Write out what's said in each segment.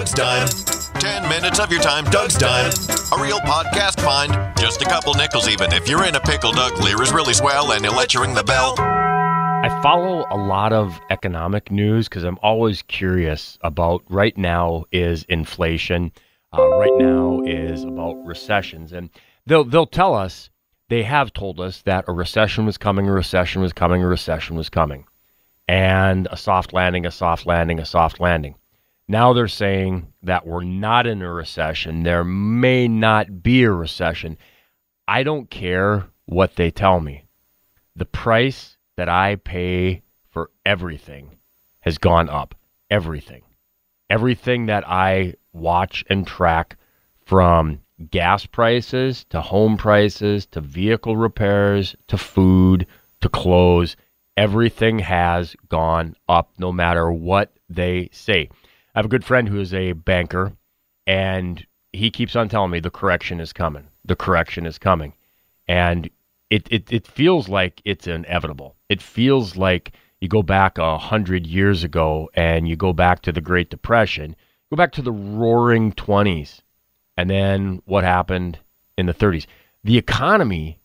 Doug's Dime. Ten minutes of your time, Doug's Dime. A real podcast find. Just a couple nickels even. If you're in a pickle, Doug Lear is really swell and he'll let you ring the bell. I follow a lot of economic news because I'm always curious about right now is inflation. Uh, right now is about recessions, and they'll they'll tell us they have told us that a recession was coming, a recession was coming, a recession was coming, and a soft landing, a soft landing, a soft landing. Now they're saying that we're not in a recession. There may not be a recession. I don't care what they tell me. The price that I pay for everything has gone up. Everything. Everything that I watch and track from gas prices to home prices to vehicle repairs to food to clothes, everything has gone up no matter what they say. I have a good friend who is a banker, and he keeps on telling me the correction is coming. The correction is coming. And it, it, it feels like it's inevitable. It feels like you go back a hundred years ago and you go back to the Great Depression, go back to the roaring 20s, and then what happened in the 30s. The economy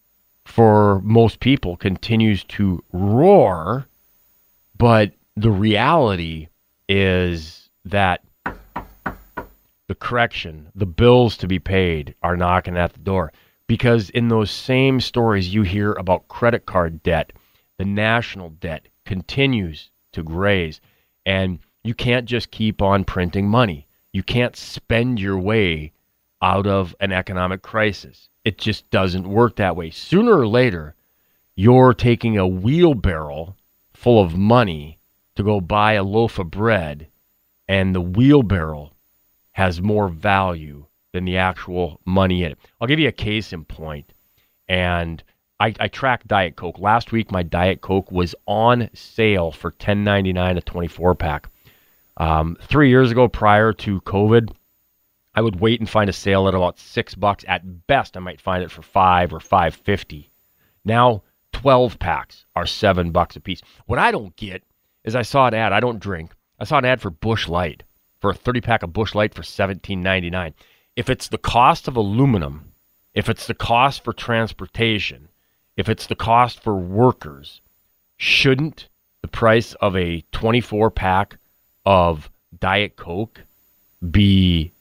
for most people continues to roar, but the reality is that the correction, the bills to be paid are knocking at the door. Because in those same stories, you hear about credit card debt, the national debt continues to graze. And you can't just keep on printing money. You can't spend your way out of an economic crisis. It just doesn't work that way. Sooner or later, you're taking a wheelbarrow full of money to go buy a loaf of bread and the wheelbarrow has more value than the actual money in it. I'll give you a case in point. And I, I track Diet Coke. Last week, my Diet Coke was on sale for ten ninety nine a twenty four pack. Um, three years ago, prior to COVID, I would wait and find a sale at about six bucks. At best, I might find it for five or five fifty. Now, twelve packs are seven bucks a piece. What I don't get is I saw an ad. I don't drink. I saw an ad for Busch Light for a 30 pack of Busch Light for 17.99. If it's the cost of aluminum, if it's the cost for transportation, if it's the cost for workers, shouldn't the price of a 24 pack of Diet Coke be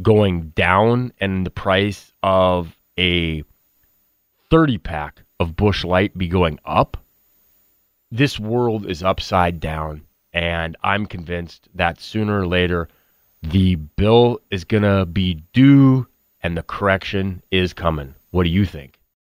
going down and the price of a 30 pack of Busch Light be going up? This world is upside down and I'm convinced that sooner or later the bill is going to be due and the correction is coming. What do you think?